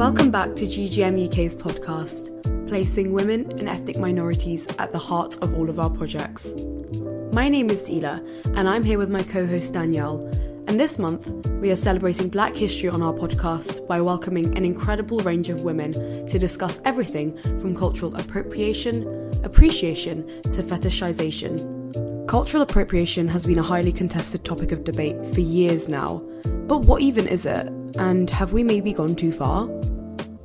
Welcome back to GGM UK's podcast, placing women and ethnic minorities at the heart of all of our projects. My name is Dila, and I'm here with my co host Danielle. And this month, we are celebrating Black history on our podcast by welcoming an incredible range of women to discuss everything from cultural appropriation, appreciation, to fetishization. Cultural appropriation has been a highly contested topic of debate for years now. But what even is it? And have we maybe gone too far?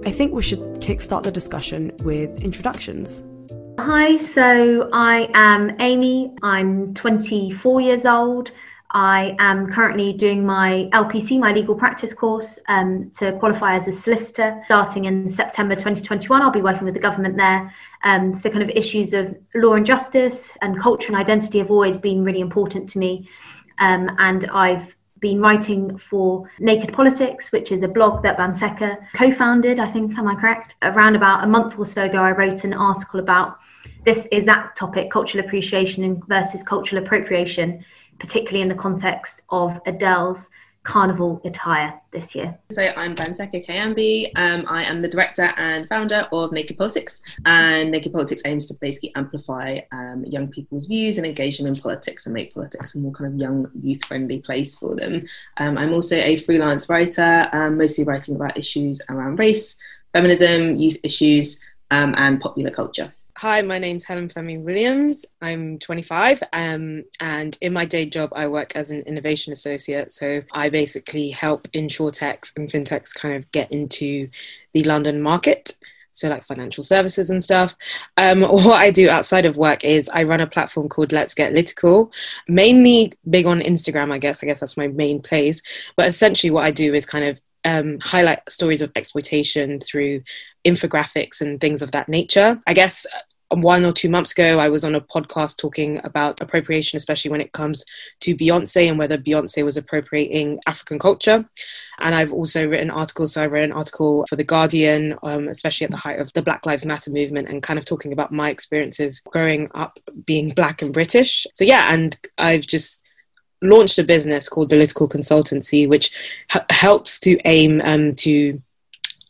I think we should kickstart the discussion with introductions. Hi, so I am Amy. I'm 24 years old. I am currently doing my LPC, my legal practice course, um, to qualify as a solicitor. Starting in September 2021, I'll be working with the government there. Um, so, kind of issues of law and justice and culture and identity have always been really important to me. Um, and I've been writing for Naked Politics, which is a blog that Banseka co founded, I think, am I correct? Around about a month or so ago, I wrote an article about this exact topic cultural appreciation versus cultural appropriation particularly in the context of Adele's carnival attire this year. So I'm Banseka Kayembe. Um, I am the director and founder of Naked Politics, and Naked Politics aims to basically amplify um, young people's views and engage them in politics and make politics a more kind of young, youth-friendly place for them. Um, I'm also a freelance writer, um, mostly writing about issues around race, feminism, youth issues, um, and popular culture. Hi, my name's Helen Femi Williams. I'm 25, um, and in my day job, I work as an innovation associate. So I basically help insurtechs and fintechs kind of get into the London market. So, like financial services and stuff. Um, what I do outside of work is I run a platform called Let's Get Litical, mainly big on Instagram, I guess. I guess that's my main place. But essentially, what I do is kind of um, highlight stories of exploitation through infographics and things of that nature. I guess uh, one or two months ago, I was on a podcast talking about appropriation, especially when it comes to Beyonce and whether Beyonce was appropriating African culture. And I've also written articles. So I wrote an article for The Guardian, um, especially at the height of the Black Lives Matter movement, and kind of talking about my experiences growing up being Black and British. So, yeah, and I've just launched a business called The Litical Consultancy, which h- helps to aim um, to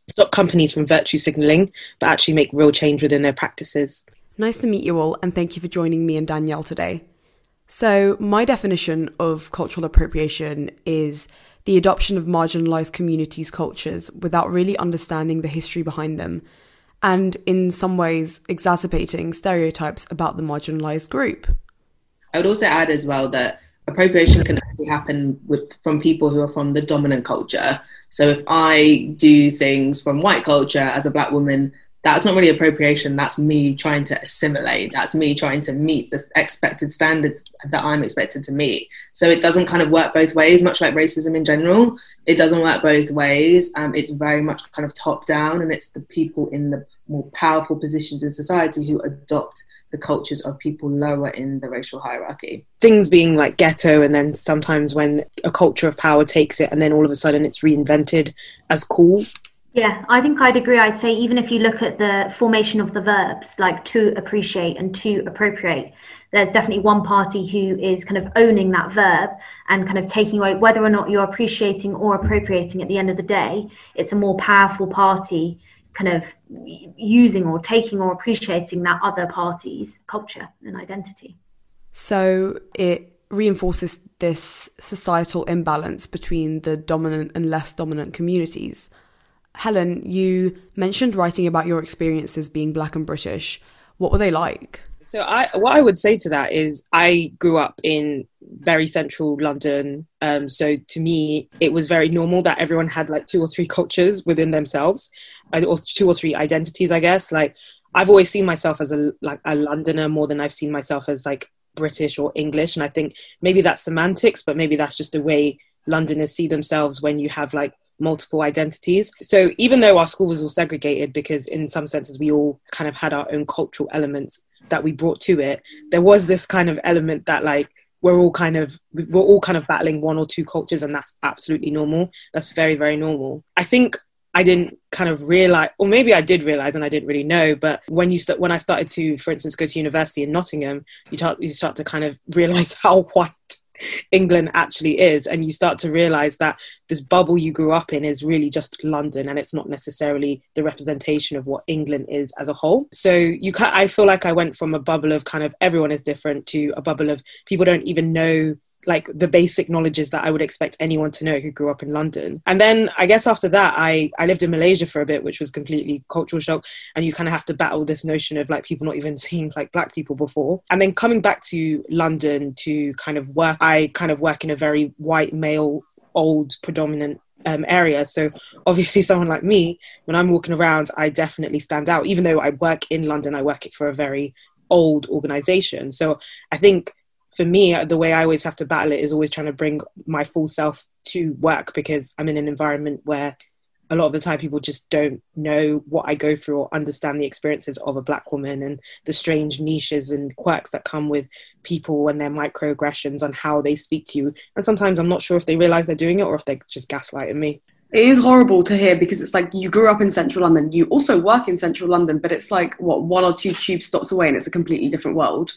stop companies from virtue signaling, but actually make real change within their practices. Nice to meet you all, and thank you for joining me and Danielle today. So, my definition of cultural appropriation is the adoption of marginalized communities' cultures without really understanding the history behind them, and in some ways, exacerbating stereotypes about the marginalized group. I would also add as well that appropriation can only happen with from people who are from the dominant culture. So if I do things from white culture as a black woman, that's not really appropriation. That's me trying to assimilate. That's me trying to meet the expected standards that I'm expected to meet. So it doesn't kind of work both ways, much like racism in general. It doesn't work both ways. Um, it's very much kind of top down, and it's the people in the more powerful positions in society who adopt the cultures of people lower in the racial hierarchy. Things being like ghetto, and then sometimes when a culture of power takes it, and then all of a sudden it's reinvented as cool. Yeah, I think I'd agree. I'd say even if you look at the formation of the verbs, like to appreciate and to appropriate, there's definitely one party who is kind of owning that verb and kind of taking away whether or not you're appreciating or appropriating at the end of the day, it's a more powerful party kind of using or taking or appreciating that other party's culture and identity. So it reinforces this societal imbalance between the dominant and less dominant communities. Helen, you mentioned writing about your experiences being black and British. What were they like? So I, what I would say to that is, I grew up in very central London. Um, so to me, it was very normal that everyone had like two or three cultures within themselves, uh, or two or three identities. I guess like I've always seen myself as a like a Londoner more than I've seen myself as like British or English. And I think maybe that's semantics, but maybe that's just the way Londoners see themselves when you have like multiple identities. So even though our school was all segregated, because in some senses we all kind of had our own cultural elements that we brought to it, there was this kind of element that like we're all kind of we're all kind of battling one or two cultures, and that's absolutely normal. That's very very normal. I think I didn't kind of realize, or maybe I did realize and I didn't really know. But when you start, when I started to, for instance, go to university in Nottingham, you start you start to kind of realize how white England actually is. And you start to realize that this bubble you grew up in is really just London and it's not necessarily the representation of what England is as a whole. So you I feel like I went from a bubble of kind of everyone is different to a bubble of people don't even know like the basic knowledges that I would expect anyone to know who grew up in London. And then I guess after that, I, I lived in Malaysia for a bit, which was completely cultural shock. And you kind of have to battle this notion of like people not even seeing like black people before. And then coming back to London to kind of work, I kind of work in a very white male, old, predominant um, area. So obviously, someone like me, when I'm walking around, I definitely stand out. Even though I work in London, I work it for a very old organization. So I think for me, the way I always have to battle it is always trying to bring my full self to work because I'm in an environment where a lot of the time people just don't know what I go through or understand the experiences of a black woman and the strange niches and quirks that come with people and their microaggressions on how they speak to you. And sometimes I'm not sure if they realize they're doing it or if they're just gaslighting me. It is horrible to hear because it's like you grew up in central London, you also work in central London, but it's like what one or two tube stops away and it's a completely different world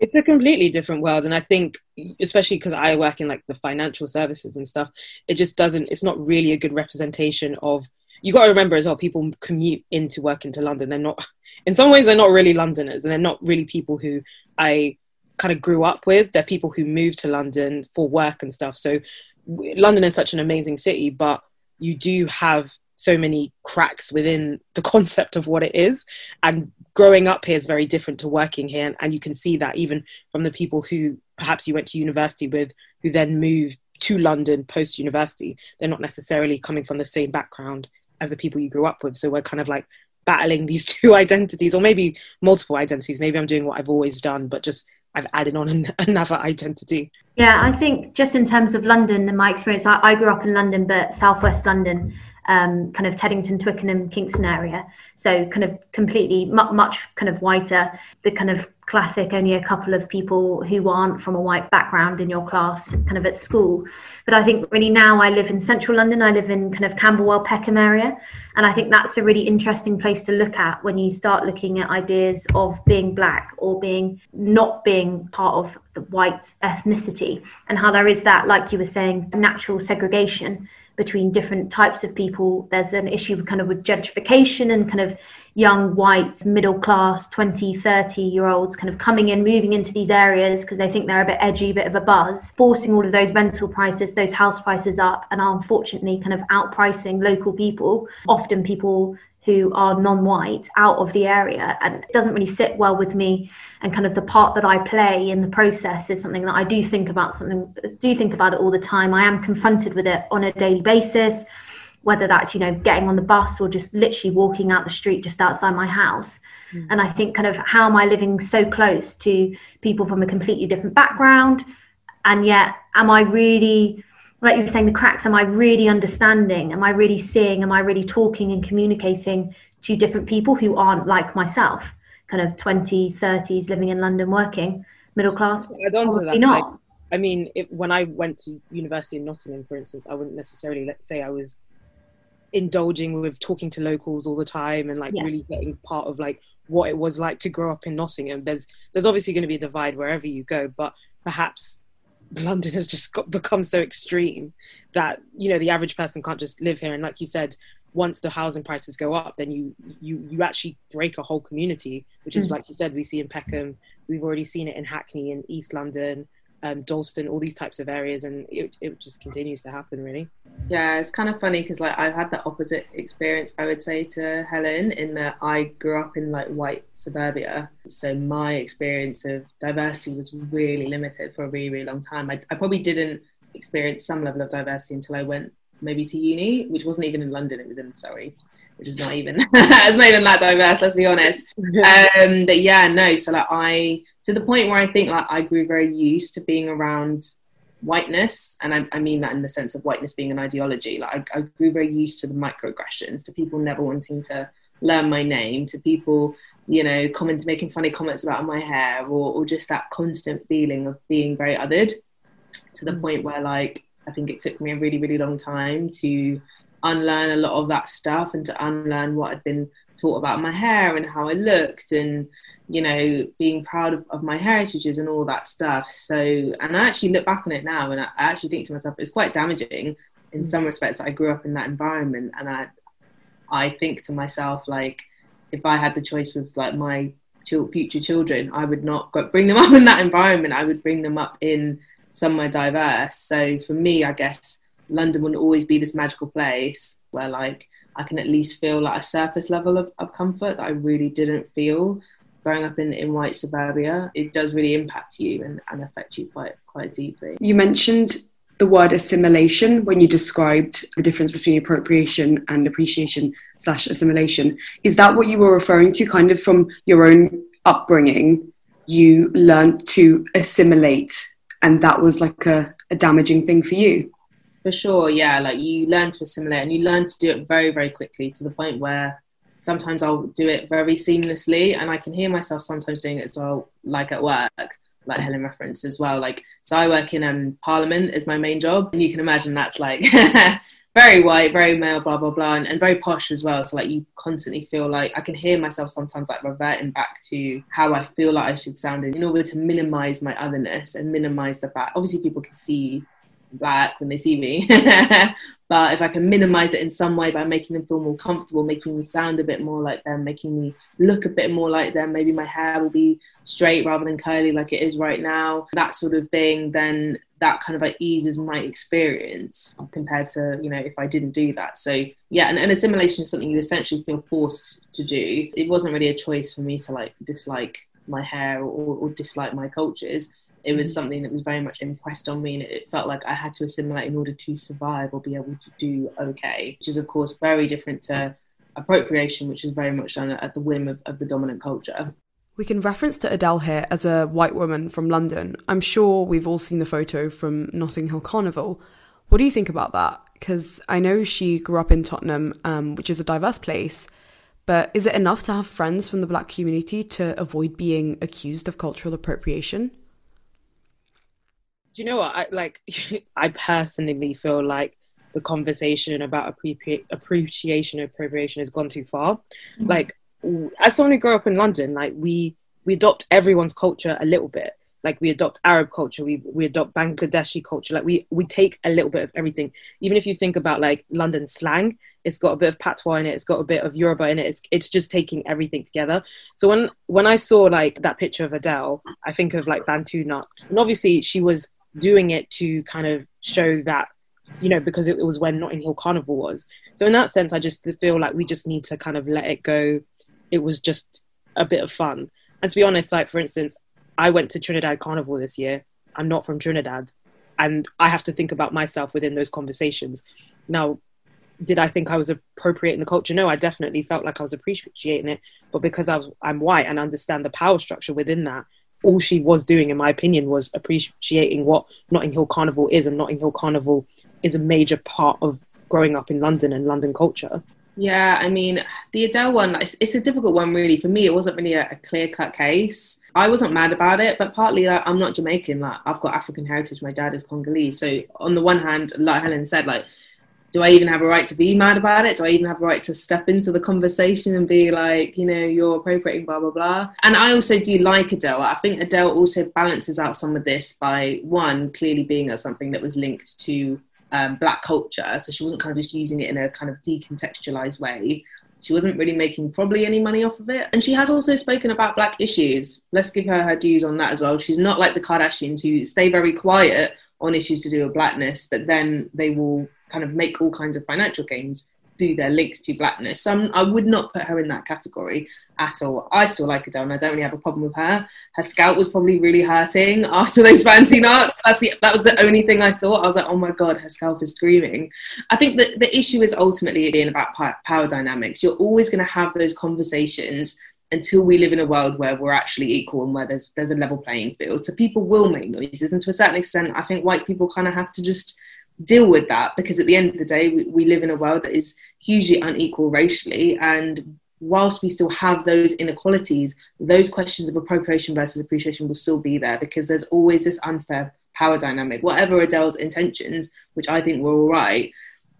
it's a completely different world and i think especially because i work in like the financial services and stuff it just doesn't it's not really a good representation of you got to remember as well people commute into work into london. They're not in some ways they're not really londoners and they're not really people who i kind of grew up with. They're people who moved to london for work and stuff. So london is such an amazing city but you do have so many cracks within the concept of what it is. And growing up here is very different to working here. And you can see that even from the people who perhaps you went to university with who then moved to london post university they're not necessarily coming from the same background as the people you grew up with. So we're kind of like battling these two identities or maybe multiple identities. Maybe i'm doing what i've always done but just I've added on an, another identity. Yeah, I think just in terms of London and my experience, I, I grew up in London, but southwest London, um, kind of Teddington, Twickenham, Kingston area. So kind of completely much kind of whiter. The kind of classic, only a couple of people who aren't from a white background in your class, kind of at school. But I think really now I live in central London. I live in kind of Camberwell, Peckham area, and I think that's a really interesting place to look at when you start looking at ideas of being black or being not being part of the white ethnicity, and how there is that, like you were saying, natural segregation between different types of people. There's an issue kind of with gentrification and kind of young white middle class 20 30 year olds kind of coming in moving into these areas because they think they're a bit edgy a bit of a buzz forcing all of those rental prices those house prices up and are unfortunately kind of outpricing local people often people who are non-white out of the area and it doesn't really sit well with me. And kind of the part that I play in the process is something that I do think about something do think about it all the time. I am confronted with it on a daily basis whether that's you know getting on the bus or just literally walking out the street just outside my house. Mm. and I think kind of how am I living so close to people from a completely different background? And yet am I really like you were saying, the cracks, am I really understanding? Am I really seeing? Am I really talking and communicating to different people who aren't like myself, kind of 20, 30s, living in London, working, middle class? Probably not. Like, I mean, it, when I went to university in Nottingham, for instance, I wouldn't necessarily let's say I was indulging with talking to locals all the time and like yeah. really getting part of like what it was like to grow up in Nottingham. There's there's obviously going to be a divide wherever you go, but perhaps London has just got, become so extreme that you know the average person can't just live here. And like you said, once the housing prices go up, then you you you actually break a whole community, which is mm. like you said, we see in Peckham. We've already seen it in Hackney in East London um, Dalston, all these types of areas, and it, it just continues to happen, really. Yeah, it's kind of funny because like I've had the opposite experience, I would say, to Helen, in that I grew up in like white suburbia, so my experience of diversity was really limited for a really, really long time. I, I probably didn't experience some level of diversity until I went maybe to uni, which wasn't even in London; it was in Surrey, which is not even it's not even that diverse. Let's be honest. um, but yeah, no. So like I to the point where I think like I grew very used to being around whiteness, and I, I mean that in the sense of whiteness being an ideology. Like I, I grew very used to the microaggressions, to people never wanting to learn my name, to people you know, comment making funny comments about my hair, or, or just that constant feeling of being very othered, to the mm. point where like I think it took me a really really long time to unlearn a lot of that stuff and to unlearn what I'd been taught about my hair and how I looked and you know being proud of, of my heritages and all that stuff. So and I actually look back on it now and I, I actually think to myself it's quite damaging in some respects that I grew up in that environment. And I I think to myself like if I had the choice with like my future children I would not bring them up in that environment. I would bring them up in somewhere diverse so for me I guess London will always be this magical place where like I can at least feel like a surface level of, of comfort that I really didn't feel growing up in, in white suburbia. It does really impact you and, and affect you quite quite deeply. You mentioned the word assimilation when you described the difference between appropriation and appreciation slash assimilation. Is that what you were referring to, kind of from your own upbringing? You learned to assimilate, and that was like a, a damaging thing for you? For sure, yeah. Like you learn to assimilate and you learn to do it very, very quickly to the point where sometimes I'll do it very seamlessly and I can hear myself sometimes doing it as well, like at work, like Helen referenced as well. Like, so I work in um, Parliament is my main job and you can imagine that's like very white, very male, blah, blah, blah, and, and very posh as well. So like you constantly feel like I can hear myself sometimes like reverting back to how I feel like I should sound in order to minimize my otherness and minimize the fact, obviously people can see black when they see me. but if I can minimize it in some way by making them feel more comfortable, making me sound a bit more like them, making me look a bit more like them, maybe my hair will be straight rather than curly like it is right now, that sort of thing, then that kind of like eases my experience compared to, you know, if I didn't do that. So yeah, and, and assimilation is something you essentially feel forced to do. It wasn't really a choice for me to like dislike my hair or, or dislike my cultures it was mm. something that was very much impressed on me and it felt like I had to assimilate in order to survive or be able to do okay, which is of course very different to appropriation, which is very much done at the whim of, of the dominant culture. We can reference to Adele here as a white woman from London. I'm sure we've all seen the photo from Notting Hill Carnival. What do you think about that? Because I know she grew up in Tottenham, um, which is a diverse place, but is it enough to have friends from the black community to avoid being accused of cultural appropriation? do you know what? I like. I personally feel like the conversation about appre- appreciation and appropriation has gone too far. Mm-hmm. Like, as someone who grew up in London, like we we adopt everyone's culture a little bit. Like we adopt Arab culture, we we adopt Bangladeshi culture. Like we we take a little bit of everything. Even if you think about like London slang, it's got a bit of patois in it. It's got a bit of Yoruba in it. It's it's just taking everything together. So when when I saw like that picture of Adele, I think of like Bantu knot, and obviously she was doing it to kind of show that you know because it, it, was when Notting Hill Carnival was. So in that sense, I just feel like we just need to kind of let it go. It was just a bit of fun. And to be honest, like for instance, I went to Trinidad Carnival this year. I'm not from Trinidad, and I have to think about myself within those conversations. Now, did I think I was appropriating the culture? No, I definitely felt like I was appreciating it, but because I was, I'm white and understand the power structure within that, all she was doing, in my opinion, was appreciating what Notting Hill Carnival is, and Notting Hill Carnival is a major part of growing up in London and London culture. Yeah, I mean, the Adele one, it's, it's a difficult one, really. For me, it wasn't really a, a clear cut case. I wasn't mad about it, but partly like, I'm not Jamaican. Like, I've got African heritage. My dad is Congolese. So, on the one hand, like Helen said, like, do I even have a right to be mad about it? Do I even have a right to step into the conversation and be like, you know, you're appropriating, blah, blah, blah? And I also do like Adele. I think Adele also balances out some of this by one, clearly being as something that was linked to um, black culture. So she wasn't kind of just using it in a kind of decontextualized way. She wasn't really making probably any money off of it. And she has also spoken about black issues. Let's give her her dues on that as well. She's not like the Kardashians who stay very quiet on issues to do with blackness, but then they will kind of make all kinds of financial gains through their links to blackness. So I would not put her in that category at all. I still like Adele and I don't really have a problem with her. Her scalp was probably really hurting after those fancy nuts. That's the, that was the only thing I thought. I was like, oh my God, her scalp is screaming. I think that the issue is ultimately being about power dynamics. You're always going to have those conversations until we live in a world where we're actually equal and where there's there's a level playing field. So people will make noises, and to a certain extent, I think white people kind of have to just deal with that because at the end of the day, we, we live in a world that is hugely unequal racially, and whilst we still have those inequalities, those questions of appropriation versus appreciation will still be there because there's always this unfair power dynamic. Whatever Adele's intentions, which I think were all right,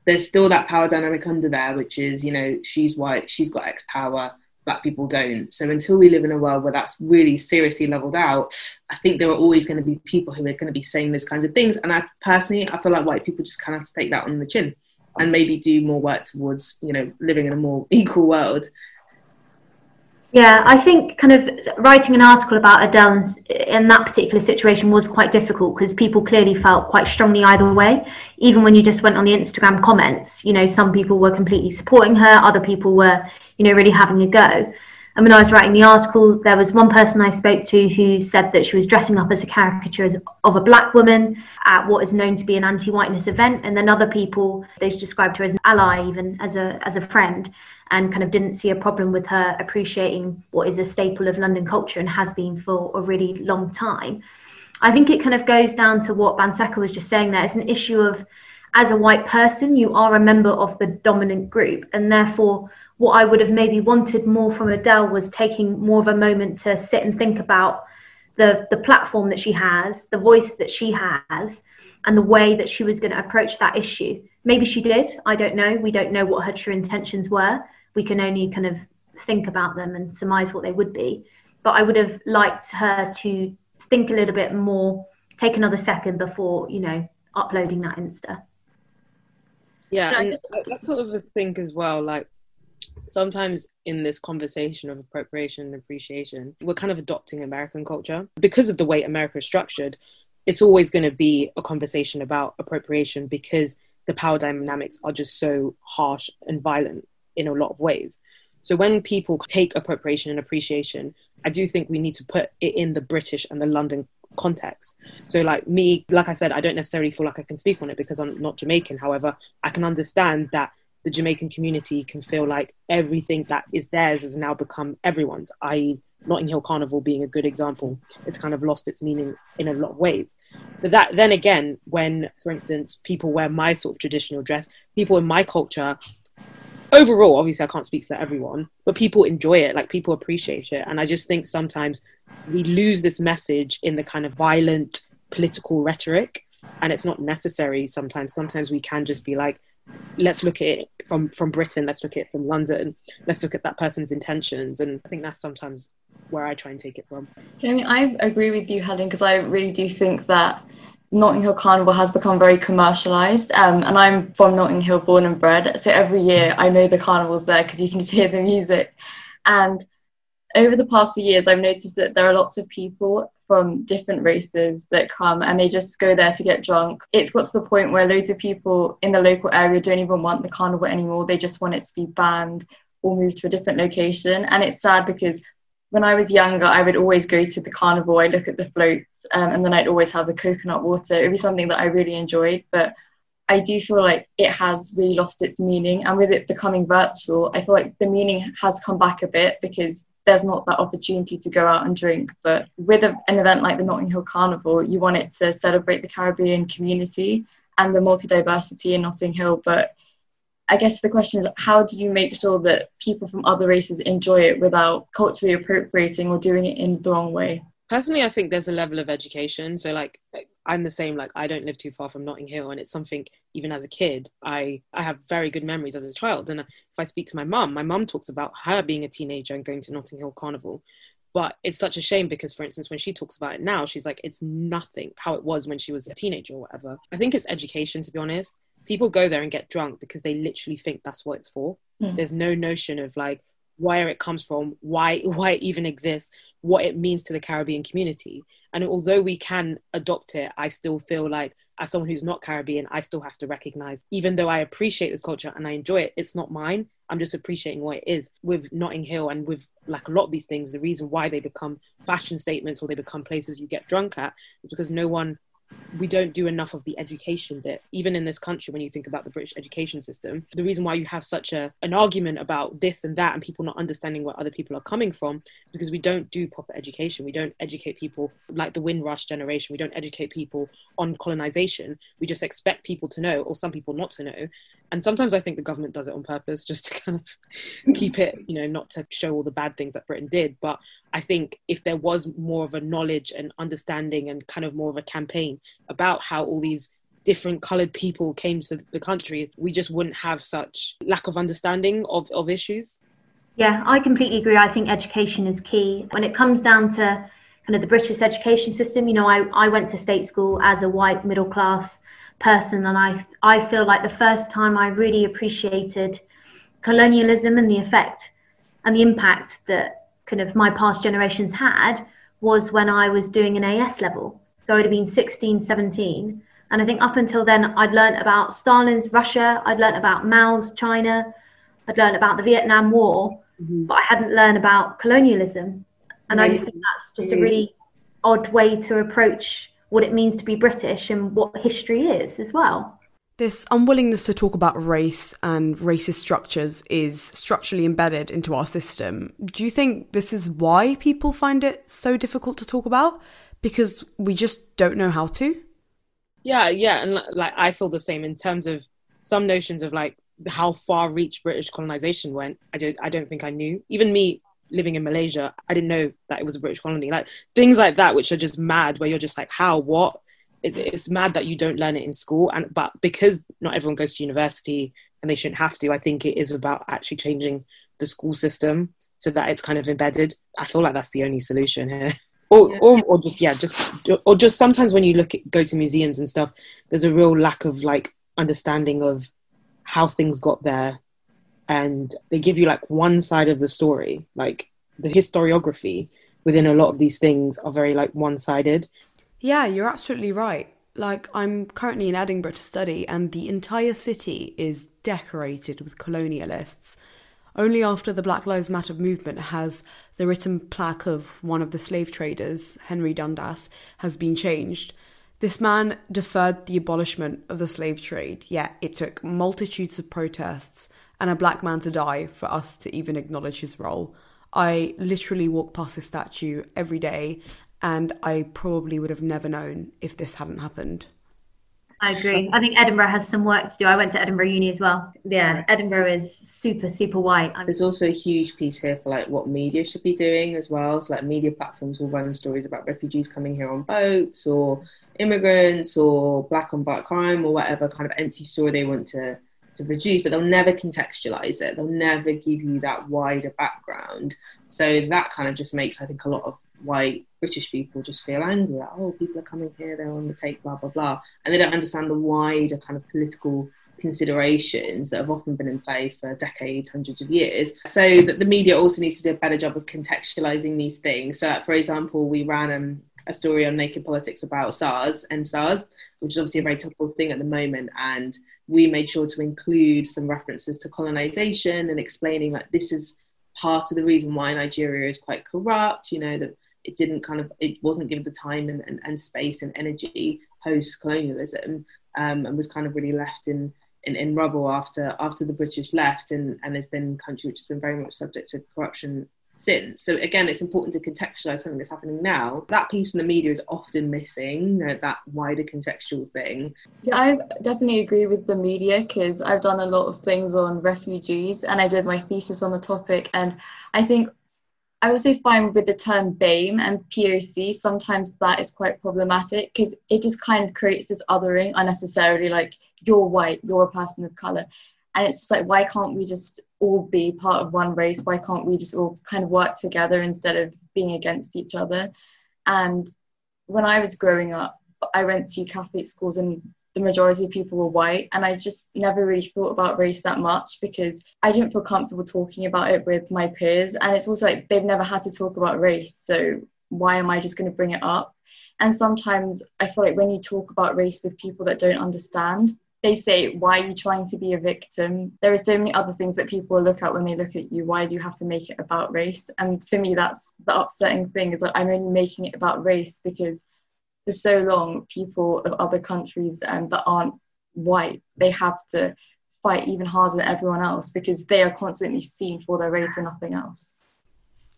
there's still that power dynamic under there, which is, you know, she's white, she's got X power, black people don't. So until we live in a world where that's really seriously leveled out, I think there are always going to be people who are going to be saying those kinds of things. And I personally, I feel like white people just kind of take that on the chin and maybe do more work towards, you know, living in a more equal world. Yeah, I think kind of writing an article about Adele in that particular situation was quite difficult because people clearly felt quite strongly either way. Even when you just went on the Instagram comments, you know, some people were completely supporting her, other people were, you know, really having a go. And when I was writing the article, there was one person I spoke to who said that she was dressing up as a caricature of a black woman at what is known to be an anti-whiteness event, and then other people they described her as an ally, even as a as a friend and kind of didn't see a problem with her appreciating what is a staple of London culture and has been for a really long time. I think it kind of goes down to what Banseka was just saying there. It's an issue of, as a white person, you are a member of the dominant group, and therefore, what I would have maybe wanted more from Adele was taking more of a moment to sit and think about the the platform that she has, the voice that she has, and the way that she was going to approach that issue. Maybe she did. I don't know. We don't know what her true intentions were we can only kind of think about them and surmise what they would be. But I would have liked her to think a little bit more, take another second before, you know, uploading that Insta. Yeah, and that sort of a thing as well. Like sometimes in this conversation of appropriation and appreciation, we're kind of adopting American culture because of the way America is structured. It's always going to be a conversation about appropriation because the power dynamics are just so harsh and violent in a lot of ways. So when people take appropriation and appreciation, I do think we need to put it in the British and the London context. So like me, like I said, I don't necessarily feel like I can speak on it because I'm not Jamaican. However, I can understand that the Jamaican community can feel like everything that is theirs has now become everyone's, i.e., Notting Hill Carnival being a good example. It's kind of lost its meaning in a lot of ways. But that then again, when, for instance, people wear my sort of traditional dress, people in my culture overall, obviously, I can't speak for everyone, but people enjoy it. Like people appreciate it, and I just think sometimes we lose this message in the kind of violent political rhetoric, and it's not necessary. Sometimes, sometimes we can just be like, let's look at it from from Britain. Let's look at it from London. Let's look at that person's intentions, and I think that's sometimes where I try and take it from. I mean, I agree with you, Helen, because I really do think that Notting Hill Carnival has become very commercialized. Um, and I'm from Notting Hill, born and bred. So every year I know the carnival's there because you can just hear the music. And over the past few years, I've noticed that there are lots of people from different races that come and they just go there to get drunk. It's got to the point where loads of people in the local area don't even want the carnival anymore. They just want it to be banned or moved to a different location. And it's sad because when I was younger, I would always go to the carnival. I'd look at the floats, um, and then I'd always have the coconut water. It would be something that I really enjoyed, but I do feel like it has really lost its meaning. And with it becoming virtual, I feel like the meaning has come back a bit because there's not that opportunity to go out and drink. But with a, an event like the Notting Hill Carnival, you want it to celebrate the Caribbean community and the multi diversity in Notting Hill. But I guess the question is how do you make sure that people from other races enjoy it without culturally appropriating or doing it in the wrong way? Personally, I think there's a level of education. So, like, I'm the same. Like, I don't live too far from Notting Hill, and it's something. Even as a kid, I I have very good memories as a child. And if I speak to my mum, my mum talks about her being a teenager and going to Notting Hill Carnival. But it's such a shame because, for instance, when she talks about it now, she's like, it's nothing how it was when she was a teenager or whatever. I think it's education, to be honest people go there and get drunk because they literally think that's what it's for. Mm. There's no notion of like where it comes from, why why it even exists, what it means to the Caribbean community. And although we can adopt it, I still feel like as someone who's not Caribbean, I still have to recognize, even though I appreciate this culture and I enjoy it, it's not mine. I'm just appreciating what it is. With Notting Hill and with like a lot of these things, the reason why they become fashion statements or they become places you get drunk at is because no one we don't do enough of the education bit. Even in this country when you think about the british education system the reason why you have such a an argument about this and that and people not understanding where other people are coming from because we don't do proper education. We don't educate people like the windrush generation. We don't educate people on colonization. We just expect people to know or some people not to know and sometimes I think the government does it on purpose just to kind of hmm. keep it, you know, not to show all the bad things that Britain did. But I think if there was more of a knowledge and understanding and kind of more of a campaign about how all these different colored people came to the country, we just wouldn't have such lack of understanding of, of issues. Yeah, I completely agree. I think education is key. When it comes down to kind of the British education system, you know, I, I went to state school as a white middle class person, and I I feel like the first time I really appreciated colonialism and the effect and the impact that kind of my past generations had was when I was doing an AS level. So I'd have been 16, 17. And I think up until then, I'd learned about Stalin's Russia, I'd learned about Mao's China, I'd learned about the Vietnam War, mm-hmm. but I hadn't learned about colonialism. And I just think that's just a really odd way to approach what it means to be British and what history is as well. This unwillingness to talk about race and racist structures is structurally embedded into our system. Do you think this is why people find it so difficult to talk about? Because we just don't know how to? Yeah, yeah. And like, I feel the same in terms of some notions of like how far reach British colonization went. I don't, I don't think I knew. Even me living in Malaysia, I didn't know that it was a British colony. Like things like that, which are just mad, where you're just like, how, what? it, it's mad that you don't learn it in school and but because not everyone goes to university and they shouldn't have to i think it is about actually changing the school system so that it's kind of embedded i feel like that's the only solution here or, yeah. or, or just yeah just or just sometimes when you look at go to museums and stuff there's a real lack of like understanding of how things got there and they give you like one side of the story like the historiography within a lot of these things are very like one-sided yeah, you're absolutely right. Like, I'm currently in Edinburgh to study, and the entire city is decorated with colonialists. Only after the Black Lives Matter movement has the written plaque of one of the slave traders, Henry Dundas, has been changed. This man deferred the abolishment of the slave trade, yet it took multitudes of protests and a black man to die for us to even acknowledge his role. I literally walk past his statue every day and I probably would have never known if this hadn't happened. I agree. I think Edinburgh has some work to do. I went to Edinburgh Uni as well. Yeah, Edinburgh is super, super white. There's also a huge piece here for like what media should be doing as well. So like media platforms will run stories about refugees coming here on boats or immigrants or black on black crime or whatever kind of empty story they want to to produce, but they'll never contextualize it. They'll never give you that wider background. So that kind of just makes I think a lot of white British people just feel angry. Like, oh, people are coming here, they're on the take, blah, blah, blah. And they don't understand the wider kind of political considerations that have often been in play for decades, hundreds of years. So that the media also needs to do a better job of contextualizing these things. So, for example, we ran um, a story on Naked Politics about SARS and SARS, which is obviously a very topical thing at the moment. And we made sure to include some references to colonization and explaining that this is part of the reason why Nigeria is quite corrupt, you know, that it didn't kind of it wasn't given the time and, and, and space and energy post colonialism um, and was kind of really left in, in, in rubble after after the British left. And, and has been a country which has been very much subject to corruption since. So again, it's important to contextualize something that's happening now. That piece in the media is often missing, you know, that wider contextual thing. Yeah, I definitely agree with the media because I've done a lot of things on refugees and I did my thesis on the topic. And I think I also find with the term BAME and POC, sometimes that is quite problematic because it just kind of creates this othering unnecessarily, like you're white, you're a person of color. And it's just like, why can't we just all be part of one race? Why can't we just all kind of work together instead of being against each other? And when I was growing up, I went to Catholic schools and the majority of people were white and i just never really thought about race that much because i didn't feel comfortable talking about it with my peers and it's also like they've never had to talk about race so why am i just going to bring it up and sometimes i feel like when you talk about race with people that don't understand they say why are you trying to be a victim there are so many other things that people look at when they look at you why do you have to make it about race and for me that's the upsetting thing is that i'm only making it about race because for so long, people of other countries um, that aren't white, they have to fight even harder than everyone else because they are constantly seen for their race and nothing else.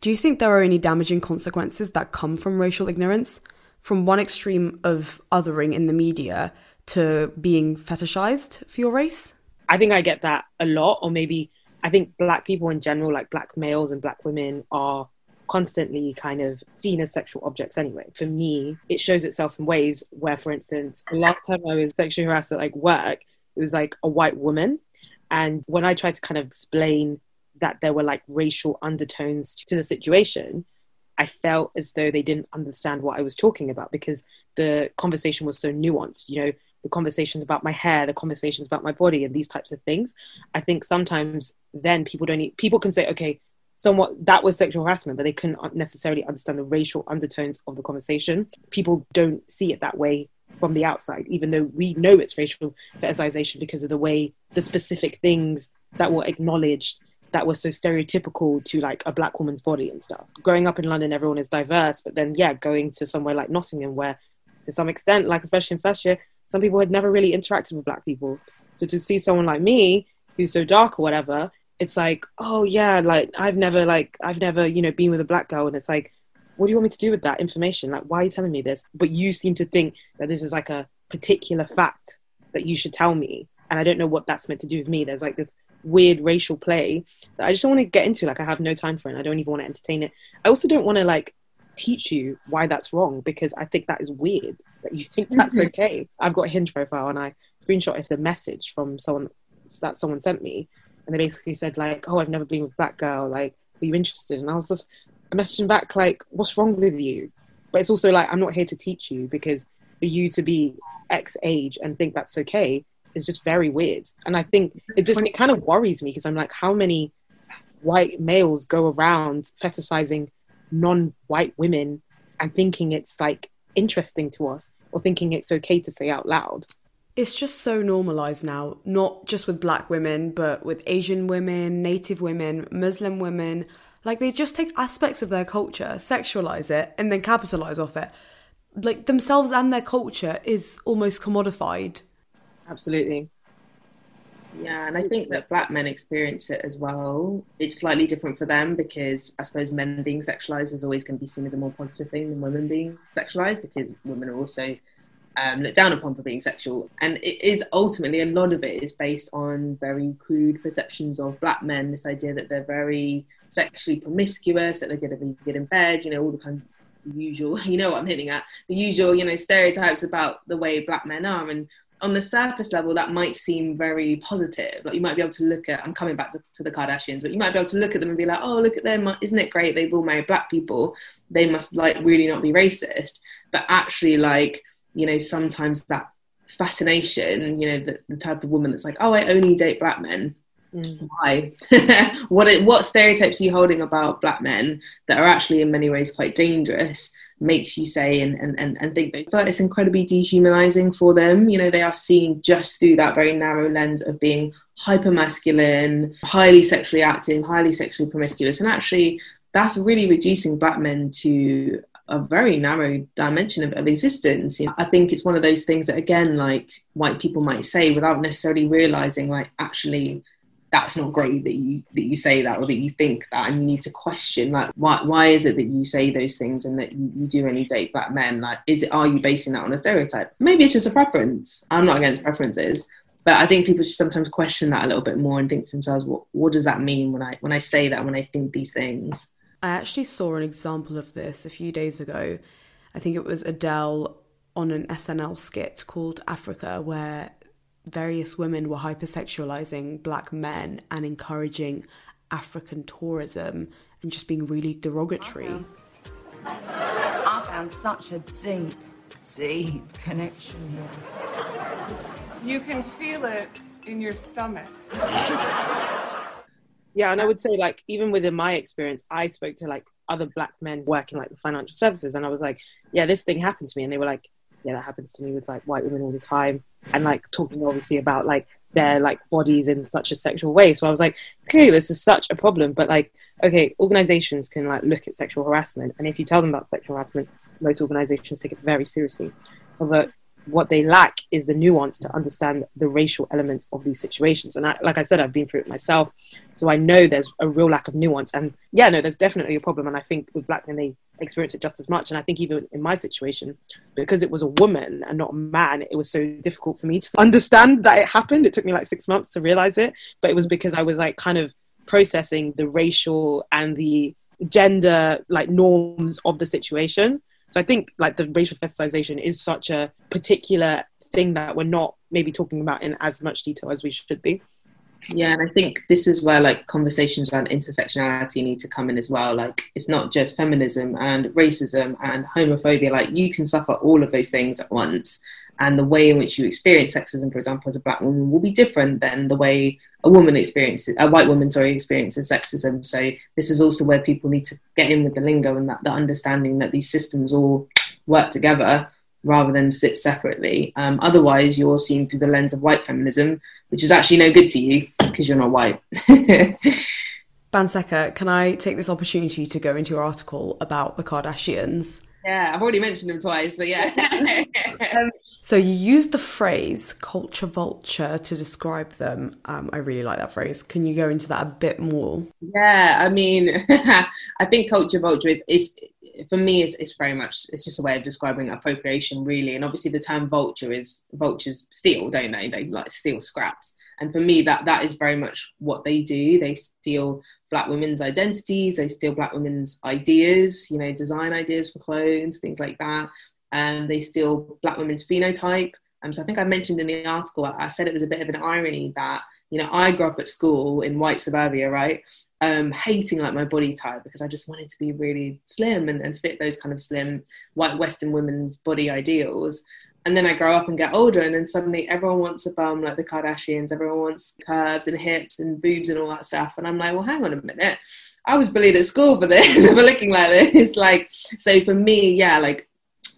Do you think there are any damaging consequences that come from racial ignorance? From one extreme of othering in the media to being fetishized for your race? I think I get that a lot, or maybe I think black people in general, like black males and black women, are constantly kind of seen as sexual objects anyway. For me, it shows itself in ways where, for instance, the last time I was sexually harassed at like work, it was like a white woman. And when I tried to kind of explain that there were like racial undertones to the situation, I felt as though they didn't understand what I was talking about because the conversation was so nuanced. You know, the conversations about my hair, the conversations about my body, and these types of things. I think sometimes then people don't need, people can say, okay, somewhat that was sexual harassment, but they couldn't necessarily understand the racial undertones of the conversation. People don't see it that way from the outside, even though we know it's racial fetishization because of the way the specific things that were acknowledged that were so stereotypical to like a black woman's body and stuff. Growing up in London, everyone is diverse, but then yeah, going to somewhere like Nottingham, where to some extent, like especially in first year, some people had never really interacted with black people. So to see someone like me who's so dark or whatever, it's like, oh yeah, like I've never like I've never, you know, been with a black girl and it's like, what do you want me to do with that information? Like why are you telling me this? But you seem to think that this is like a particular fact that you should tell me. And I don't know what that's meant to do with me. There's like this weird racial play that I just don't want to get into. Like I have no time for it. I don't even want to entertain it. I also don't want to like teach you why that's wrong because I think that is weird that you think that's mm-hmm. okay. I've got a hinge profile and I screenshotted the message from someone that someone sent me and they basically said like, "Oh, I've never been with a black girl. Like, are you interested?" And I was just messaging back like, "What's wrong with you?" But it's also like, I'm not here to teach you because for you to be X age and think that's okay is just very weird. And I think it just it kind of worries me because I'm like, how many white males go around fetishizing non-white women and thinking it's like interesting to us or thinking it's okay to say out loud. It's just so normalized now, not just with black women, but with Asian women, native women, Muslim women. Like they just take aspects of their culture, sexualize it, and then capitalize off it. Like themselves and their culture is almost commodified. Absolutely. Yeah, and I think that black men experience it as well. It's slightly different for them because I suppose men being sexualized is always going to be seen as a more positive thing than women being sexualized because women are also um, looked down upon for being sexual. And it is ultimately a lot of it is based on very crude perceptions of black men. This idea that they're very sexually promiscuous, that they're going to be good in bed, you know, all the kind of usual, you know what I'm hitting at, the usual, you know, stereotypes about the way black men are. And on the surface level, that might seem very positive. Like you might be able to look at, I'm coming back to, to, the Kardashians, but you might be able to look at them and be like, oh, look at them. Isn't it great? They've all married black people. They must like really not be racist. But actually, like, you know, sometimes that fascination, you know, the, the type of woman that's like, oh, I only date black men. Mm. Why? what, what stereotypes are you holding about black men that are actually in many ways quite dangerous? Makes you say and, and, and, and think that it's incredibly dehumanizing for them. You know, they are seen just through that very narrow lens of being hyper masculine, highly sexually active, highly sexually promiscuous. And actually, that's really reducing black men to a very narrow dimension of, of existence. You know, I think it's one of those things that, again, like white people might say without necessarily realizing, like, actually, that's not great that you that you say that or that you think that and you need to question like why why is it that you say those things and that you, you do only date black men? Like is it are you basing that on a stereotype? Maybe it's just a preference. I'm not against preferences but i think people just sometimes question that a little bit more and think to themselves what what does that mean when i when i say that when i think these things? I actually saw an example of this a few days ago. I think it was adele on an snl skit called africa where various women were hypersexualizing black men and encouraging African tourism and just being really derogatory. I found, I found such a deep, deep connection here. You can feel it in your stomach. yeah, and I would say, like, even within my experience, I spoke to like other black men working like the financial services, and I was like, yeah, this thing happened to me. And they were like, yeah, that happens to me with like white women all the time and like talking obviously about like their like bodies in such a sexual way. So I was like, clearly this is such a problem. But like, okay, organizations can like look at sexual harassment, and if you tell them about sexual harassment, most organizations take it very seriously. But what they lack is the nuance to understand the racial elements of these situations. And I, like I said, I've been through it myself, so I know there's a real lack of nuance. And yeah, no, there's definitely a problem. And I think with black men, they experience it just as much. And I think even in my situation, because it was a woman and not a man, it was so difficult for me to understand that it happened. It took me like six months to realize it, but it was because I was like kind of processing the racial and the gender like norms of the situation. So I think like the racial fetishization is such a particular thing that we're not maybe talking about in as much detail as we should be. Yeah, and I think this is where like conversations around intersectionality need to come in as well. Like it's not just feminism and racism and homophobia. Like you can suffer all of those things at once. And the way in which you experience sexism, for example, as a black woman will be different than the way a woman experiences a white woman, sorry, experiences sexism. So this is also where people need to get in with the lingo and that the understanding that these systems all work together rather than sit separately. Um, otherwise, you're seen through the lens of white feminism, which is actually no good to you because you're not white. Banseka, can I take this opportunity to go into your article about the Kardashians? Yeah, I've already mentioned them twice, but yeah. um, so you used the phrase culture vulture to describe them. Um, I really like that phrase. Can you go into that a bit more? Yeah, I mean, I think culture vulture is, is for me it's, it's very much it's just a way of describing appropriation really and obviously the term vulture is vultures steal don't they they like steal scraps and for me that that is very much what they do they steal black women's identities they steal black women's ideas you know design ideas for clothes things like that and they steal black women's phenotype um, so i think i mentioned in the article I, I said it was a bit of an irony that you know i grew up at school in white suburbia right um, hating like my body type because I just wanted to be really slim and, and fit those kind of slim white Western women's body ideals. And then I grow up and get older, and then suddenly everyone wants a bum like the Kardashians. Everyone wants curves and hips and boobs and all that stuff. And I'm like, well, hang on a minute. I was bullied at school for this, for looking like this. Like, so for me, yeah, like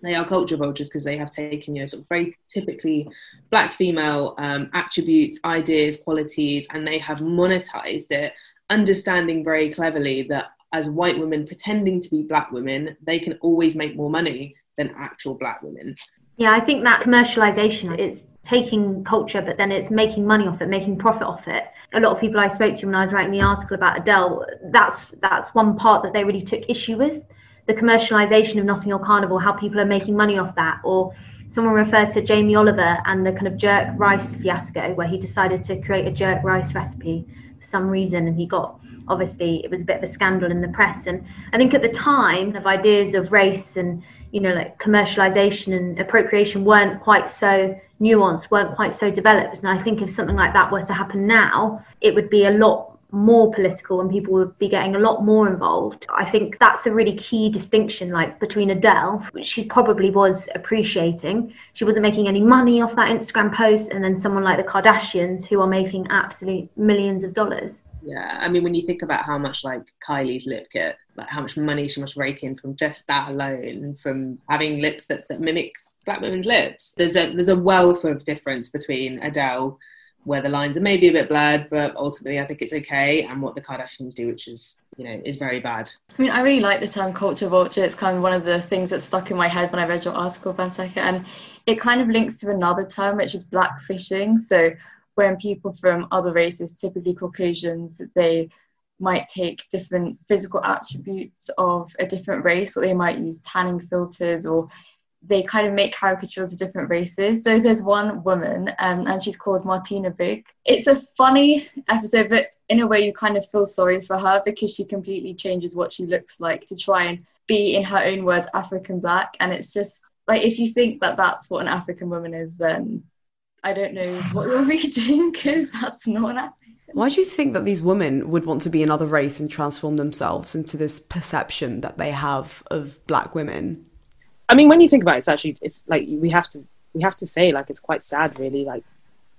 they are culture vultures because they have taken you know sort of very typically black female um, attributes ideas qualities and they have monetized it understanding very cleverly that as white women pretending to be black women, they can always make more money than actual black women. Yeah, I think that commercialization it's taking culture, but then it's making money off it, making profit off it. A lot of people I spoke to when I was writing the article about Adele, that's that's one part that they really took issue with, the commercialization of Notting Hill Carnival, how people are making money off that, or someone referred to Jamie Oliver and the kind of jerk rice fiasco, where he decided to create a jerk rice recipe for some reason and he got obviously it was a bit of a scandal in the press. And i think at the time of ideas of race and you know like commercialization and appropriation weren't quite so nuanced weren't quite so developed. And i think if something like that were to happen now it would be a lot more political and people would be getting a lot more involved. I think that's a really key distinction, like between Adele, which she probably was appreciating. She wasn't making any money off that Instagram post, and then someone like the Kardashians who are making absolute millions of dollars. Yeah, I mean, when you think about how much like Kylie's lip kit, like how much money she must rake in from just that alone, from having lips that, that mimic black women's lips. There's a there's a wealth of difference between Adele where the lines are maybe a bit blurred, but ultimately I think it's okay. And what the Kardashians do, which is, you know, is very bad. I mean, I really like the term culture vulture. It's kind of one of the things that stuck in my head when I read your article, Banseka. And it kind of links to another term, which is blackfishing. So when people from other races, typically Caucasians, they might take different physical attributes of a different race, or they might use tanning filters or they kind of make caricatures of different races. So there's one woman, um, and she's called Martina Big. It's a funny episode, but in a way, you kind of feel sorry for her because she completely changes what she looks like to try and be, in her own words, African black. And it's just like if you think that that's what an African woman is, then I don't know what you're reading because that's not an African. Why do you think that these women would want to be another race and transform themselves into this perception that they have of black women? I mean, when you think about it, it's actually it's like we have to we have to say like it's quite sad, really, like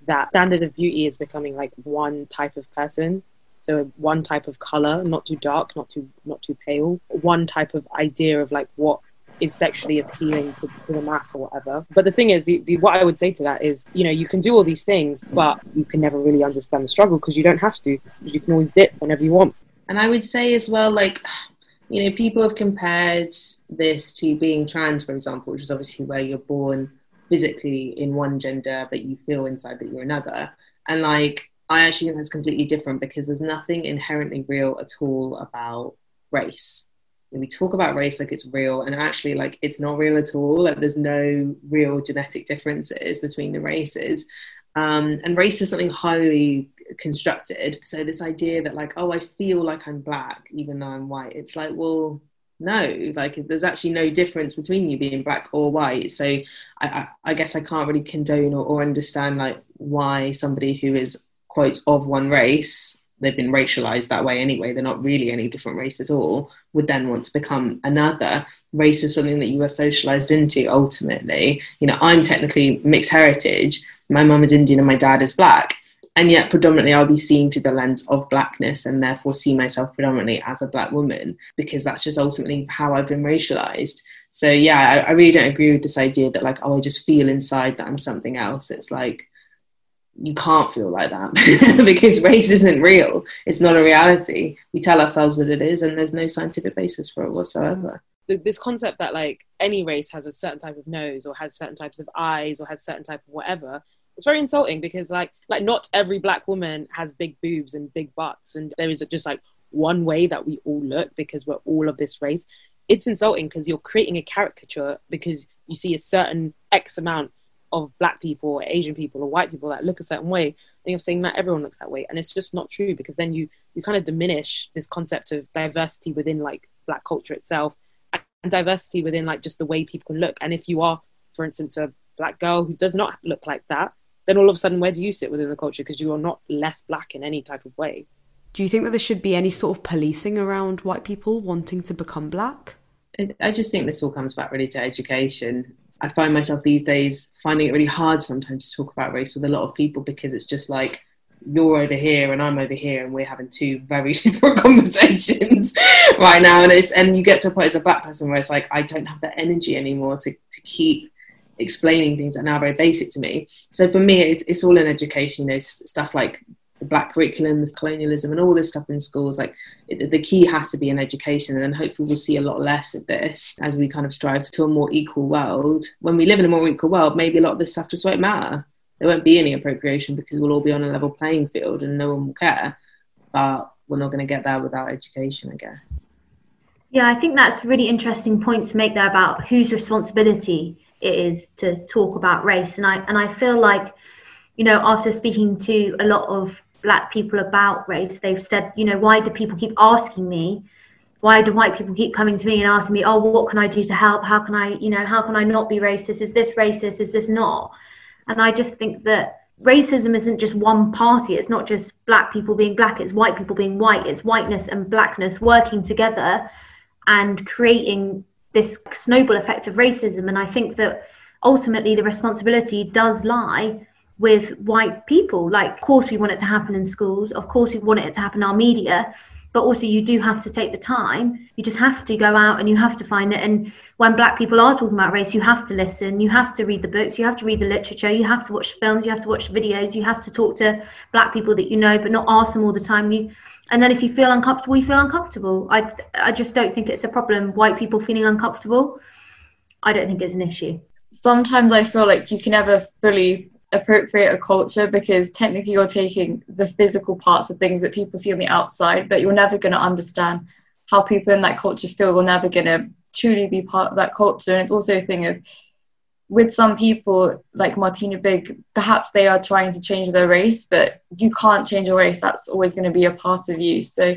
that standard of beauty is becoming like one type of person. So one type of color, not too dark, not too not too pale. One type of idea of like what is sexually appealing to, to the mass or whatever. But the thing is, the, the, what I would say to that is, you know, you can do all these things, but you can never really understand the struggle because you don't have to. You can always dip whenever you want. And I would say as well, like you know, people have compared this to being trans, for example, which is obviously where you're born physically in one gender, but you feel inside that you're another. And like, I actually think that's completely different because there's nothing inherently real at all about race. When we talk about race like it's real and actually like it's not real at all like there's no real genetic differences between the races um, and race is something highly constructed. So this idea that like oh i feel like i'm black even though i'm white it's like well no like there's actually no difference between you being black or white. So i, I, I guess i can't really condone or, or understand like why somebody who is quote of one race they've been racialized that way anyway they're not really any different race at all would then want to become another. Race is something that you are socialized into ultimately. You know i'm technically mixed heritage my mum is indian and my dad is black and yet predominantly I'll be seen through the lens of blackness and therefore see myself predominantly as a black woman because that's just ultimately how I've been racialized. So yeah, I, I really don't agree with this idea that like, oh, I just feel inside that I'm something else. It's like you can't feel like that because race isn't real. It's not a reality. We tell ourselves that it is, and there's no scientific basis for it whatsoever. This concept that like any race has a certain type of nose or has certain types of eyes or has certain type of whatever it's very insulting because like like not every black woman has big boobs and big butts and there is just like one way that we all look because we're all of this race. It's insulting because you're creating a caricature because you see a certain x amount of black people or asian people or white people that look a certain way and you're saying that everyone looks that way and it's just not true because then you you kind of diminish this concept of diversity within like black culture itself and diversity within like just the way people can look. And if you are for instance a black girl who does not look like that then all of a sudden, where do you sit within the culture? Because you are not less black in any type of way. Do you think that there should be any sort of policing around white people wanting to become black? I just think this all comes back really to education. I find myself these days finding it really hard sometimes to talk about race with a lot of people because it's just like you're over here and I'm over here and we're having two very different conversations right now and it's and you get to a point as a black person where it's like I don't have the energy anymore to, to keep explaining things that are now very basic to me. So for me, it's, it's all in education, you know, stuff like the black curriculum, colonialism, and all this stuff in schools. Like it, the key has to be in education, and then hopefully we'll see a lot less of this as we kind of strive to a more equal world. When we live in a more equal world, maybe a lot of this stuff just won't matter. There won't be any appropriation because we'll all be on a level playing field and no one will care. But we're not going to get there without education, I guess. Yeah, I think that's a really interesting point to make there about whose responsibility it is to talk about race. And I and I feel like, you know, after speaking to a lot of black people about race, they've said, you know, why do people keep asking me? Why do white people keep coming to me and asking me, oh, what can I do to help? How can I, you know, how can I not be racist? Is this racist? Is this not? And I just think that racism isn't just one party. It's not just black people being black. It's white people being white. It's whiteness and blackness working together and creating this snowball effect of racism. And I think that ultimately the responsibility does lie with white people. Like, of course, we want it to happen in schools. Of course, we want it to happen in our media. But also, you do have to take the time. You just have to go out and you have to find it. And when black people are talking about race, you have to listen. You have to read the books. You have to read the literature. You have to watch films. You have to watch videos. You have to talk to black people that you know, but not ask them all the time. You and then if you feel uncomfortable you feel uncomfortable. I i just don't think it's a problem white people feeling uncomfortable. I don't think it's an issue. Sometimes i feel like you can never fully appropriate a culture because technically you're taking the physical parts of things that people see on the outside but you're never going to understand. How people in that culture feel you're never going to truly be part of that culture. And it's also a thing of with some people like Martina Big, perhaps they are trying to change their race, but you can't change your race. That's always going to be a part of you. So,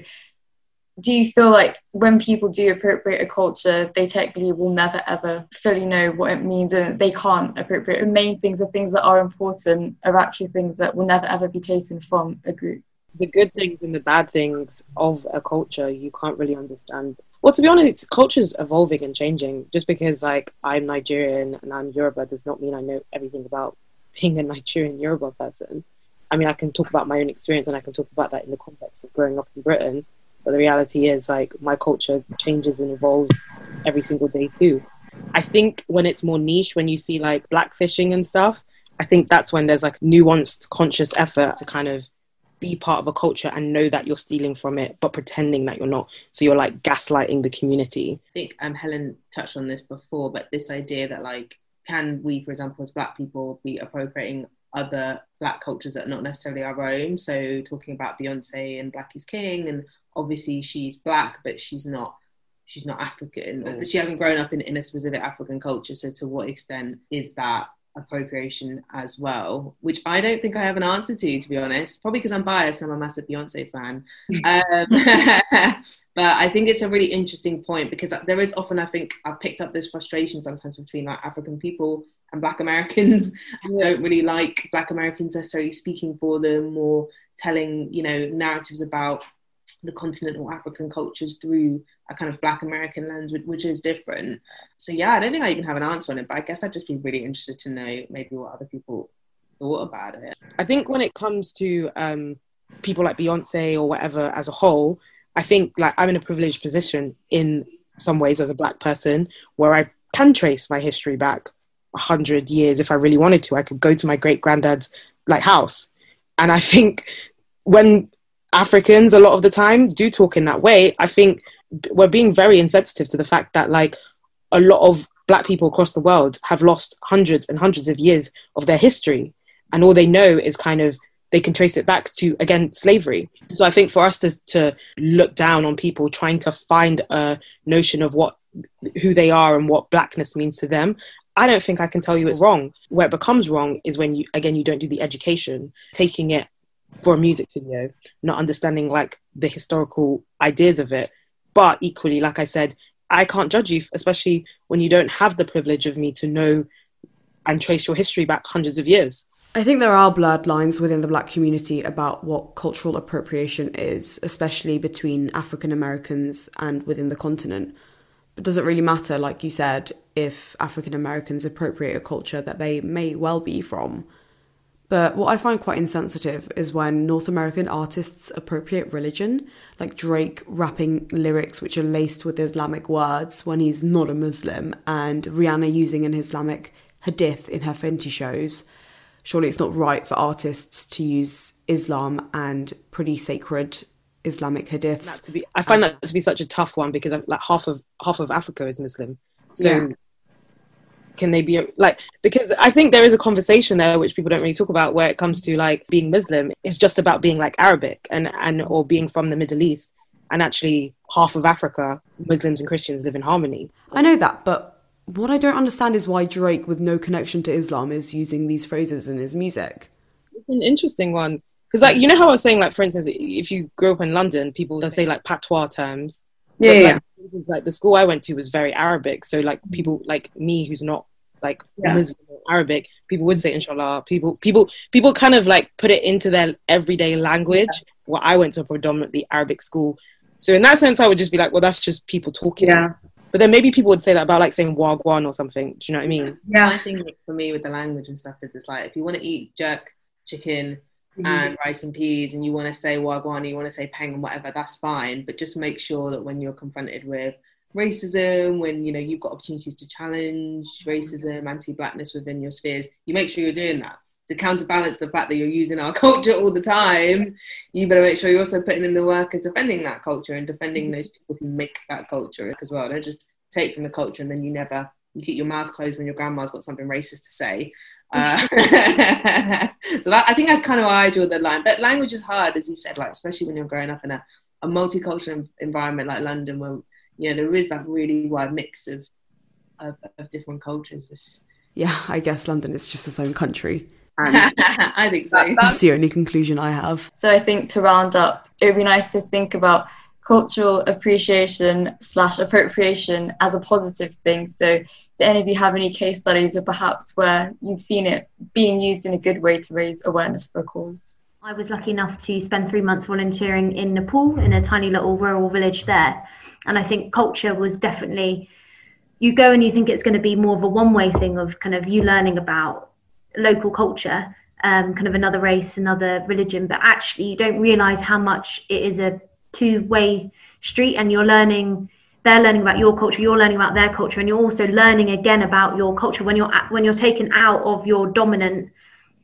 do you feel like when people do appropriate a culture, they technically will never ever fully know what it means and they can't appropriate? The main things are things that are important are actually things that will never ever be taken from a group. The good things and the bad things of a culture you can't really understand well, to be honest, culture's evolving and changing. Just because like I'm Nigerian and I'm Yoruba does not mean I know everything about being a Nigerian Yoruba person. I mean, I can talk about my own experience and I can talk about that in the context of growing up in Britain. But the reality is, like, my culture changes and evolves every single day too. I think when it's more niche, when you see like blackfishing and stuff, I think that's when there's like nuanced, conscious effort to kind of be part of a culture and know that you're stealing from it, but pretending that you're not. So you're like gaslighting the community. I think um, Helen touched on this before, but this idea that like, can we, for example, as Black people, be appropriating other Black cultures that are not necessarily our own? So talking about Beyonce and Black is King, and obviously she's Black, but she's not she's not African, mm. she hasn't grown up in, in a specific African culture. So to what extent is that appropriation as well, which I don't think I have an answer to, to be honest. Probably because I'm biased. I'm a massive Beyonce fan. um, but I think it's a really interesting point because there is often, I think, I've picked up this frustration sometimes between like African people and Black Americans. I don't really like Black Americans necessarily speaking for them or telling, you know, narratives about the continental African cultures through a kind of Black American lens, which, is different. So yeah, I don't think I even have an answer on it, but I guess I'd just be really interested to know maybe what other people thought about it. I think when it comes to um, people like Beyonce or whatever as a whole, I think like I'm in a privileged position in some ways as a Black person where I can trace my history back a hundred years if I really wanted to. I could go to my great granddad's like house, and I think when Africans a lot of the time do talk in that way, I think we're being very insensitive to the fact that like a lot of black people across the world have lost hundreds and hundreds of years of their history. And all they know is kind of they can trace it back to again slavery. So i think for us to, to look down on people trying to find a notion of what who they are and what blackness means to them i don't think i can tell you it's wrong. Where it becomes wrong is when you again you don't do the education taking it for a music video not understanding like the historical ideas of it but equally, like I said, I can't judge you, especially when you don't have the privilege of me to know and trace your history back hundreds of years. I think there are blurred lines within the black community about what cultural appropriation is, especially between African Americans and within the continent. But does it really matter, like you said, if African Americans appropriate a culture that they may well be from? But what I find quite insensitive is when North American artists appropriate religion, like Drake rapping lyrics which are laced with Islamic words when he's not a Muslim, and Rihanna using an Islamic hadith in her Fenty shows. Surely it's not right for artists to use Islam and pretty sacred Islamic hadiths. Be, I find that to be such a tough one because like half of half of Africa is Muslim, so yeah can they be like because i think there is a conversation there which people don't really talk about where it comes to like being muslim. It's just about being like arabic and and or being from the middle east and actually half of africa muslims and christians live in harmony. I know that but what i don't understand is why drake with no connection to islam is using these phrases in his music. It's an interesting one. Because like you know how i was saying like for instance if you grew up in london people say like patois terms yeah, but, like, instance, like the school I went to was very Arabic. So like mm. people like me who's not like yeah. Muslim or Arabic, people would say inshallah. People people people kind of like put it into their everyday language. Yeah. Well, I went to a predominantly Arabic school. So in that sense I would just be like, well that's just people talking. Yeah. But then maybe people would say that about like saying wagwan or something. Do you know what I mean? Yeah. I think for me with the language and stuff is it's like if you want to eat jerk chicken mm-hmm. and rice and peas and you want to say wagwan, you want to say peng and whatever, that's fine. But just make sure that when you're confronted with racism, when you know you've got opportunities to challenge racism, anti-blackness within your spheres, you make sure you're doing that. To counterbalance the fact that you're using our culture all the time, you better make sure you're also putting in the work and defending that culture and defending mm-hmm. those people who make that culture as well. Don't just take from the culture and then you never you keep your mouth closed when your grandma's got something racist to say. Uh, so that I think that's kind of why I draw the line. But language is hard, as you said, like especially when you're growing up in a, a multicultural environment like London, where you know there is that really wide mix of of, of different cultures. It's, yeah, I guess London is just its own country. I think so. That's the only conclusion I have. So I think to round up, it would be nice to think about cultural appreciation slash appropriation as a positive thing. So, do any of you have any case studies or perhaps where you've seen it being used in a good way to raise awareness for a cause? I was lucky enough to spend three months volunteering in Nepal in a tiny little rural village there. And I think culture was definitely, you go and you think it's going to be more of a one way thing of kind of you learning about local culture, um, kind of another race, another religion, but actually you don't realize how much it is a two way street and you're learning they're learning about your culture you're learning about their culture and you're also learning again about your culture. When you're at, when you're taken out of your dominant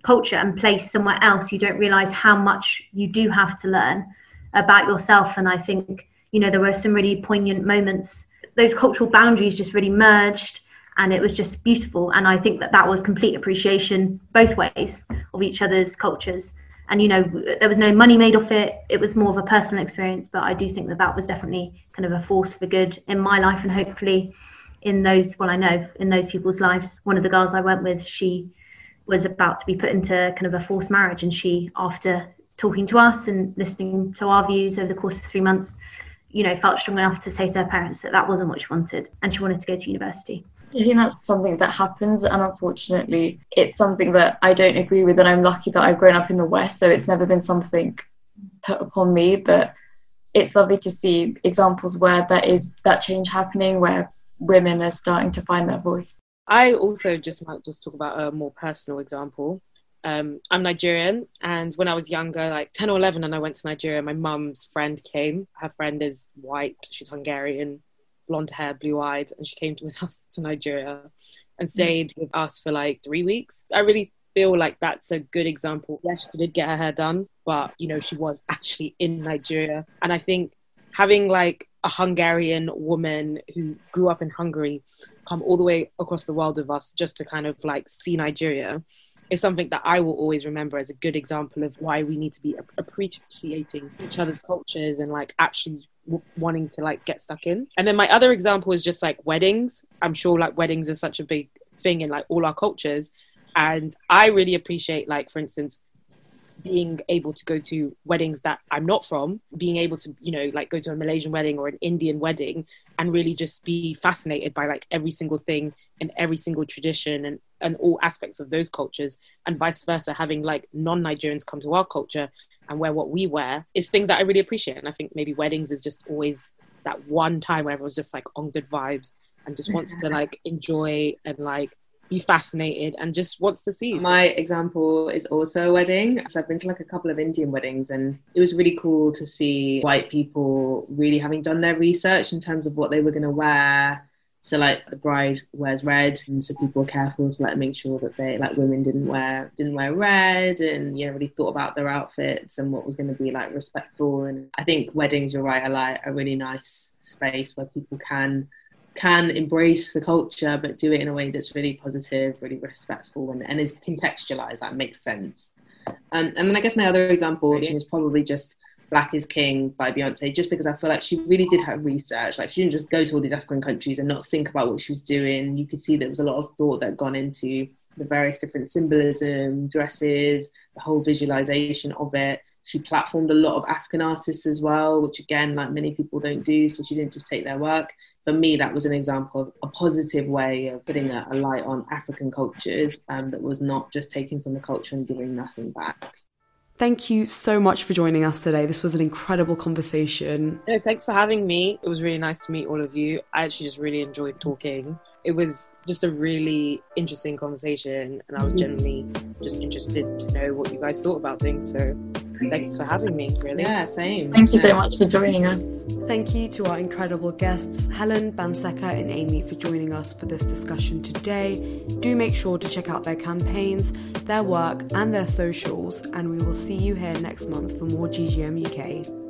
culture and placed somewhere else you don't realize how much you do have to learn about yourself. And i think you know there were some really poignant moments. Those cultural boundaries just really merged and it was just beautiful. And i think that that was complete appreciation both ways of each other's cultures and you know there was no money made off it. It was more of a personal experience but i do think that that was definitely kind of a force for good in my life. And hopefully in those well i know in those people's lives one of the girls i went with she was about to be put into kind of a forced marriage. And she after talking to us and listening to our views over the course of three months you know felt strong enough to say to her parents that that wasn't what she wanted and she wanted to go to university. I think that's something that happens and unfortunately it's something that i don't agree with and i'm lucky that i've grown up in the west so it's never been something put upon me but it's lovely to see examples where there is that change happening where women are starting to find their voice. I also just might just talk about a more personal example um, I'm Nigerian, and when I was younger, like 10 or 11, and I went to Nigeria, my mum's friend came. Her friend is white, she's Hungarian, blonde hair, blue eyed, and she came with us to Nigeria and mm. stayed with us for like three weeks. I really feel like that's a good example. Yes, she did get her hair done, but you know, she was actually in Nigeria. And I think having like a Hungarian woman who grew up in Hungary come all the way across the world with us just to kind of like see Nigeria is something that I will always remember as a good example of why we need to be appreciating each other's cultures and like actually wanting to like get stuck in. And then my other example is just like weddings. I'm sure like weddings are such a big thing in like all our cultures. And I really appreciate like, for instance, being able to go to weddings that I'm not from, being able to, you know, like go to a Malaysian wedding or an Indian wedding and really just be fascinated by like every single thing and every single tradition and, and all aspects of those cultures and vice versa, having like non-Nigerians come to our culture and wear what we wear is things that I really appreciate. And I think maybe weddings is just always that one time where everyone's just like on good vibes and just wants to like enjoy and like be fascinated and just wants to see. My example is also a wedding. So I've been to like a couple of Indian weddings and it was really cool to see white people really having done their research in terms of what they were going to wear. So like the bride wears red, and so people were careful to like make sure that they like women didn't wear didn't wear red, and you know really thought about their outfits and what was going to be like respectful. And I think weddings, you're right, are like a really nice space where people can can embrace the culture but do it in a way that's really positive, really respectful, and, and is contextualized. That makes sense. Um, and then I guess my other example is probably just Black is King by Beyonce, just because I feel like she really did have research. Like she didn't just go to all these African countries and not think about what she was doing. You could see there was a lot of thought that gone into the various different symbolism, dresses, the whole visualization of it. She platformed a lot of African artists as well, which again, like many people don't do. So she didn't just take their work for me, that was an example of a positive way of putting a, a light on African cultures um, that was not just taking from the culture and giving nothing back. Thank you so much for joining us today. This was an incredible conversation. No, thanks for having me. It was really nice to meet all of you. I actually just really enjoyed talking. It was just a really interesting conversation, and I was mm-hmm. genuinely just interested to know what you guys thought about things. So thanks for having me, really. Yeah, same. Thank you so much for joining us. Thank you to our incredible guests, Helen, Banseka, and Amy, for joining us for this discussion today. Do make sure to check out their campaigns, their work, and their socials, and we will see you here next month for more GGM UK.